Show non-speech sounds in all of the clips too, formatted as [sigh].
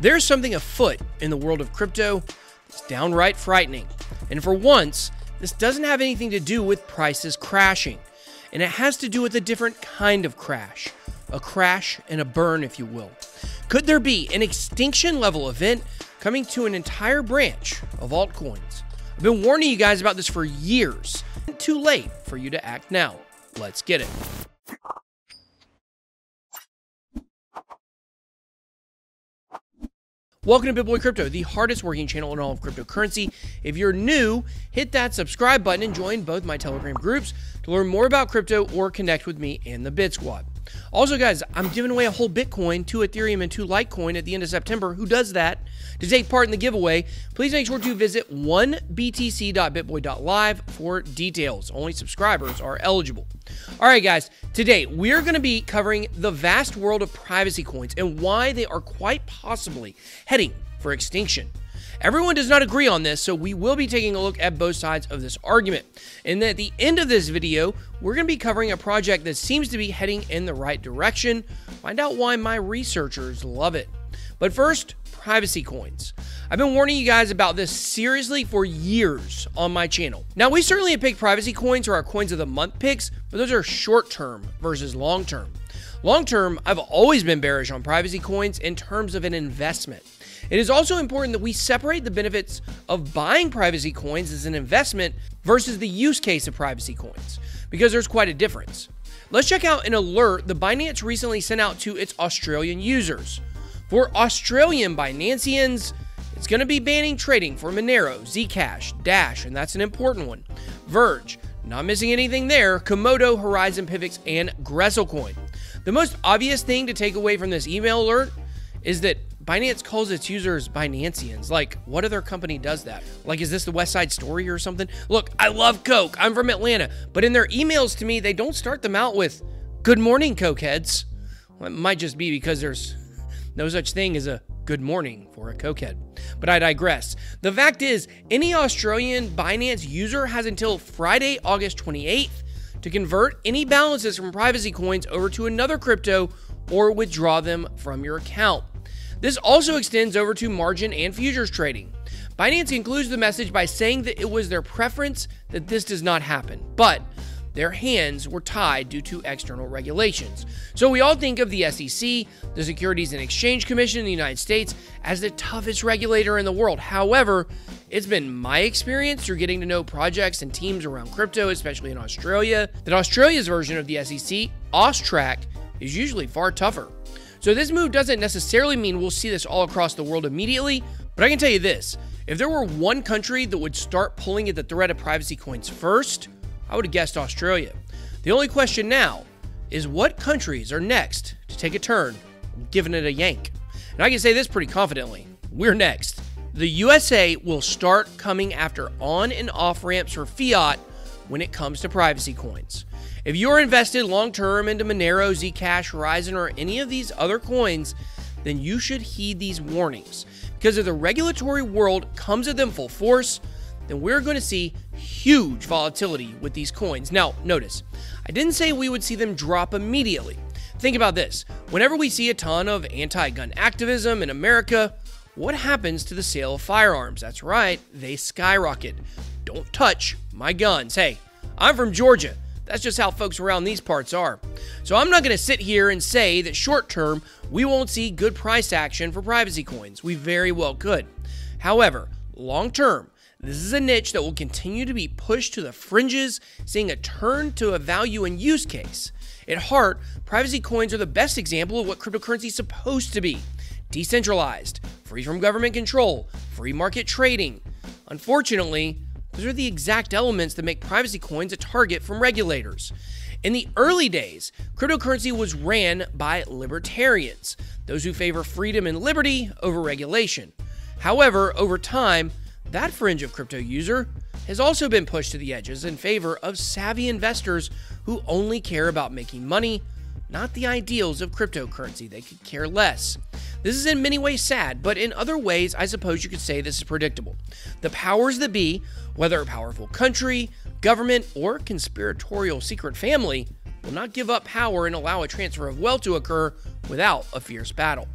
There's something afoot in the world of crypto that's downright frightening. And for once, this doesn't have anything to do with prices crashing, and it has to do with a different kind of crash a crash and a burn, if you will. Could there be an extinction level event coming to an entire branch of altcoins? I've been warning you guys about this for years. Too late for you to act now. Let's get it. Welcome to BitBoy Crypto, the hardest working channel in all of cryptocurrency. If you're new, hit that subscribe button and join both my Telegram groups to learn more about crypto or connect with me and the Bit Squad. Also, guys, I'm giving away a whole Bitcoin, two Ethereum, and two Litecoin at the end of September. Who does that? To take part in the giveaway, please make sure to visit 1btc.bitboy.live for details. Only subscribers are eligible. All right, guys, today we're going to be covering the vast world of privacy coins and why they are quite possibly heading for extinction. Everyone does not agree on this, so we will be taking a look at both sides of this argument. And at the end of this video, we're going to be covering a project that seems to be heading in the right direction. Find out why my researchers love it. But first, privacy coins. I've been warning you guys about this seriously for years on my channel. Now, we certainly have picked privacy coins or our coins of the month picks, but those are short term versus long term. Long term, I've always been bearish on privacy coins in terms of an investment. It is also important that we separate the benefits of buying privacy coins as an investment versus the use case of privacy coins, because there's quite a difference. Let's check out an alert the Binance recently sent out to its Australian users. For Australian Binanceans, it's going to be banning trading for Monero, Zcash, Dash, and that's an important one. Verge, not missing anything there, Komodo, Horizen Pivx, and Gresselcoin. The most obvious thing to take away from this email alert is that Binance calls its users Binanceans. Like, what other company does that? Like, is this the West Side Story or something? Look, I love Coke. I'm from Atlanta. But in their emails to me, they don't start them out with, Good morning, Cokeheads. Well, it might just be because there's no such thing as a good morning for a cokehead. But I digress. The fact is, any Australian Binance user has until Friday, August 28th to convert any balances from privacy coins over to another crypto or withdraw them from your account. This also extends over to margin and futures trading. Binance concludes the message by saying that it was their preference that this does not happen, but their hands were tied due to external regulations. So we all think of the SEC, the Securities and Exchange Commission in the United States, as the toughest regulator in the world. However, it's been my experience through getting to know projects and teams around crypto, especially in Australia, that Australia's version of the SEC, AUSTRAC, is usually far tougher. So this move doesn't necessarily mean we'll see this all across the world immediately, but I can tell you this. If there were one country that would start pulling at the thread of privacy coins first, I would have guessed Australia. The only question now is what countries are next to take a turn, giving it a yank? And I can say this pretty confidently we're next. The USA will start coming after on and off ramps for fiat when it comes to privacy coins. If you're invested long term into Monero, Zcash, Horizen, or any of these other coins, then you should heed these warnings. Because if the regulatory world comes at them full force, then we're going to see huge volatility with these coins. Now, notice, I didn't say we would see them drop immediately. Think about this whenever we see a ton of anti gun activism in America, what happens to the sale of firearms? That's right, they skyrocket. Don't touch my guns. Hey, I'm from Georgia. That's just how folks around these parts are. So I'm not going to sit here and say that short term we won't see good price action for privacy coins. We very well could. However, long term, this is a niche that will continue to be pushed to the fringes, seeing a turn to a value and use case. At heart, privacy coins are the best example of what cryptocurrency is supposed to be decentralized, free from government control, free market trading. Unfortunately, those are the exact elements that make privacy coins a target from regulators. In the early days, cryptocurrency was ran by libertarians, those who favor freedom and liberty over regulation. However, over time, that fringe of crypto user has also been pushed to the edges in favor of savvy investors who only care about making money, not the ideals of cryptocurrency. They could care less. This is in many ways sad, but in other ways, I suppose you could say this is predictable. The powers that be whether a powerful country, government, or conspiratorial secret family, will not give up power and allow a transfer of wealth to occur without a fierce battle.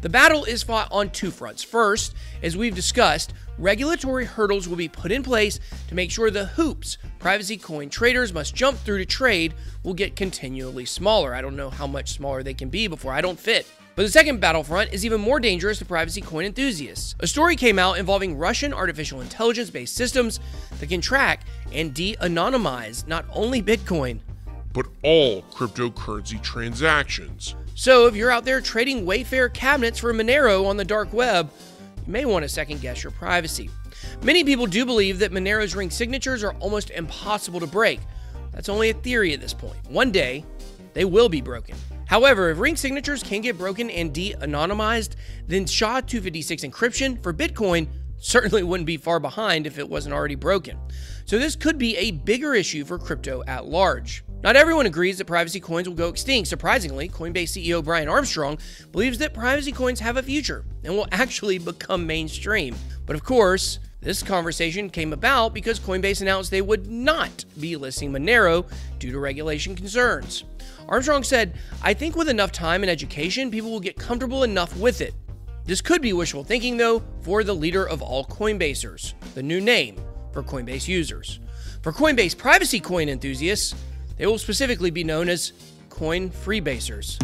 The battle is fought on two fronts. First, as we've discussed, regulatory hurdles will be put in place to make sure the hoops privacy coin traders must jump through to trade will get continually smaller. I don't know how much smaller they can be before I don't fit. But the second battlefront is even more dangerous to privacy coin enthusiasts. A story came out involving Russian artificial intelligence based systems that can track and de anonymize not only Bitcoin, but all cryptocurrency transactions. So if you're out there trading Wayfair cabinets for Monero on the dark web, you may want to second guess your privacy. Many people do believe that Monero's ring signatures are almost impossible to break. That's only a theory at this point. One day, they will be broken. However, if ring signatures can get broken and de anonymized, then SHA 256 encryption for Bitcoin certainly wouldn't be far behind if it wasn't already broken. So, this could be a bigger issue for crypto at large. Not everyone agrees that privacy coins will go extinct. Surprisingly, Coinbase CEO Brian Armstrong believes that privacy coins have a future and will [laughs] actually become mainstream. But of course, this conversation came about because Coinbase announced they would not be listing Monero due to regulation concerns. Armstrong said, I think with enough time and education, people will get comfortable enough with it. This could be wishful thinking, though, for the leader of all Coinbasers, the new name for Coinbase users. For Coinbase privacy coin enthusiasts, they will specifically be known as coin freebasers.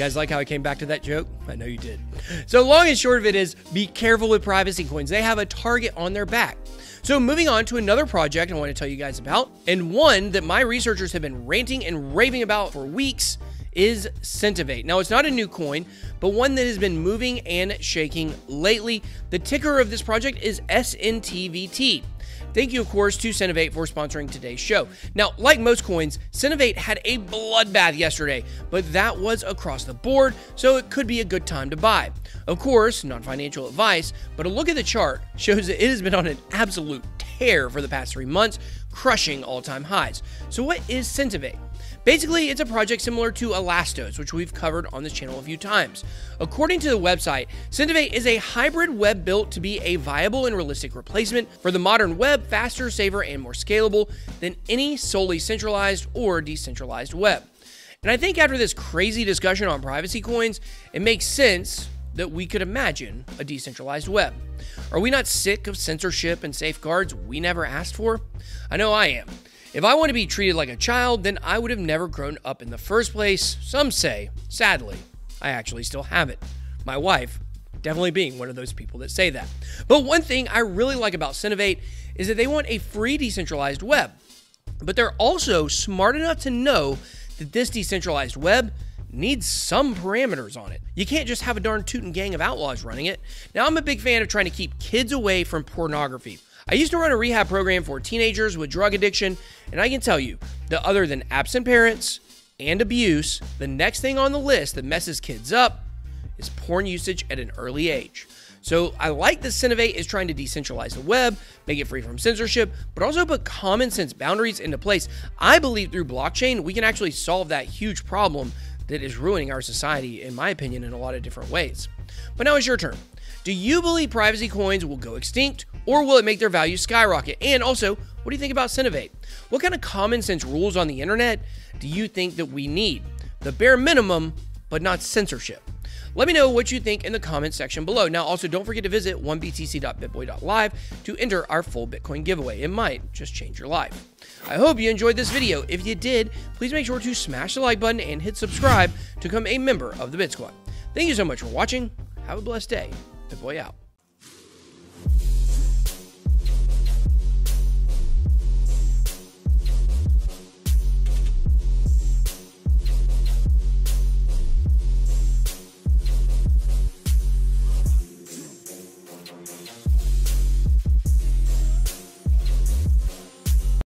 Guys like how I came back to that joke? I know you did. So, long and short of it is be careful with privacy coins. They have a target on their back. So, moving on to another project I want to tell you guys about, and one that my researchers have been ranting and raving about for weeks is Sentivate. Now, it's not a new coin, but one that has been moving and shaking lately. The ticker of this project is SNTVT. Thank you, of course, to Sentivate for sponsoring today's show. Now, like most coins, Sentivate had a bloodbath yesterday, but that was across the board, so it could be a good time to buy. Of course, not financial advice, but a look at the chart shows that it has been on an absolute tear for the past three months, crushing all time highs. So, what is Sentivate? Basically, it's a project similar to Elastos, which we've covered on this channel a few times. According to the website, Sentivate is a hybrid web built to be a viable and realistic replacement for the modern web, faster, safer, and more scalable than any solely centralized or decentralized web. And I think after this crazy discussion on privacy coins, it makes sense that we could imagine a decentralized web. Are we not sick of censorship and safeguards we never asked for? I know I am. If I want to be treated like a child, then I would have never grown up in the first place. Some say, sadly, I actually still have it. My wife definitely being one of those people that say that. But one thing I really like about Sentivate is that they want a free decentralized web. But they're also smart enough to know that this decentralized web needs some parameters on it. You can't just have a darn tootin' gang of outlaws running it. Now, I'm a big fan of trying to keep kids away from pornography. I used to run a rehab program for teenagers with drug addiction, and I can tell you that other than absent parents and abuse, the next thing on the list that messes kids up is porn usage at an early age. So I like that Sentivate is trying to decentralize the web, make it free from censorship, but also put common sense boundaries into place. I believe through blockchain, we can actually solve that huge problem that is ruining our society, in my opinion, in a lot of different ways. But now it's your turn. Do you believe privacy coins will go extinct or will it make their value skyrocket? And also, what do you think about Sentivate? What kind of common sense rules on the internet do you think that we need? The bare minimum, but not censorship. Let me know what you think in the comments section below. Now, also, don't forget to visit 1btc.bitboy.live to enter our full Bitcoin giveaway. It might just change your life. I hope you enjoyed this video. If you did, please make sure to smash the like button and hit subscribe to become a member of the Bit Squad. Thank you so much for watching. Have a blessed day. BitBoy out.